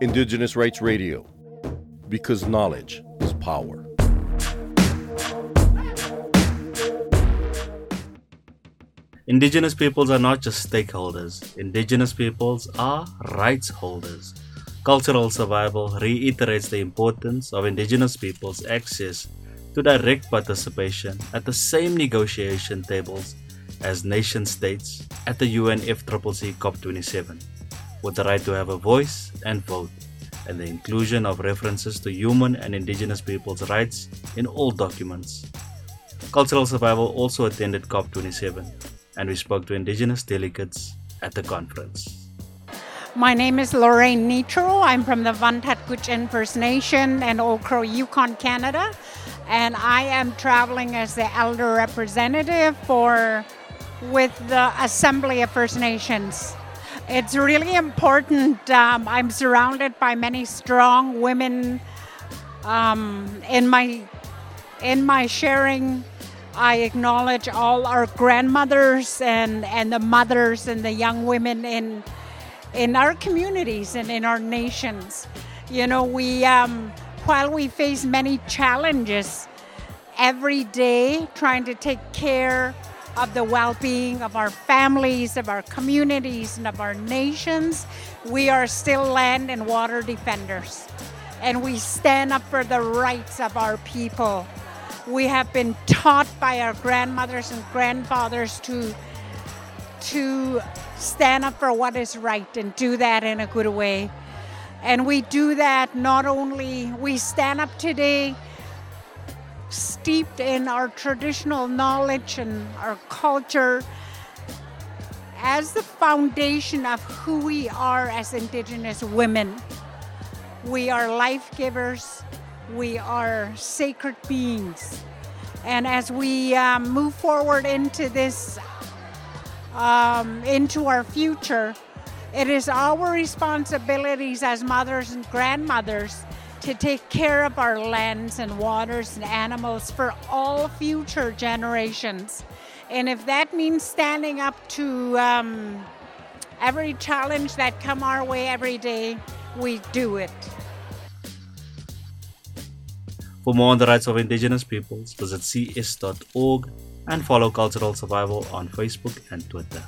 Indigenous Rights Radio, because knowledge is power. Indigenous peoples are not just stakeholders, Indigenous peoples are rights holders. Cultural survival reiterates the importance of Indigenous peoples' access to direct participation at the same negotiation tables as nation states at the UNFCCC COP27, with the right to have a voice and vote, and the inclusion of references to human and Indigenous peoples' rights in all documents. Cultural Survival also attended COP27 and we spoke to Indigenous delegates at the conference. My name is Lorraine Netro. I'm from the Vuntut Gwitchin First Nation and Old Crow, Yukon, Canada. And I am traveling as the elder representative for with the Assembly of First Nations. It's really important. Um, I'm surrounded by many strong women um, in my in my sharing I acknowledge all our grandmothers and, and the mothers and the young women in in our communities and in our nations. You know, we um, while we face many challenges every day, trying to take care of the well-being of our families, of our communities, and of our nations, we are still land and water defenders, and we stand up for the rights of our people we have been taught by our grandmothers and grandfathers to to stand up for what is right and do that in a good way. And we do that not only we stand up today steeped in our traditional knowledge and our culture as the foundation of who we are as indigenous women. We are life givers we are sacred beings. And as we um, move forward into this, um, into our future, it is our responsibilities as mothers and grandmothers to take care of our lands and waters and animals for all future generations. And if that means standing up to um, every challenge that come our way every day, we do it. For more on the rights of Indigenous peoples, visit cs.org and follow Cultural Survival on Facebook and Twitter.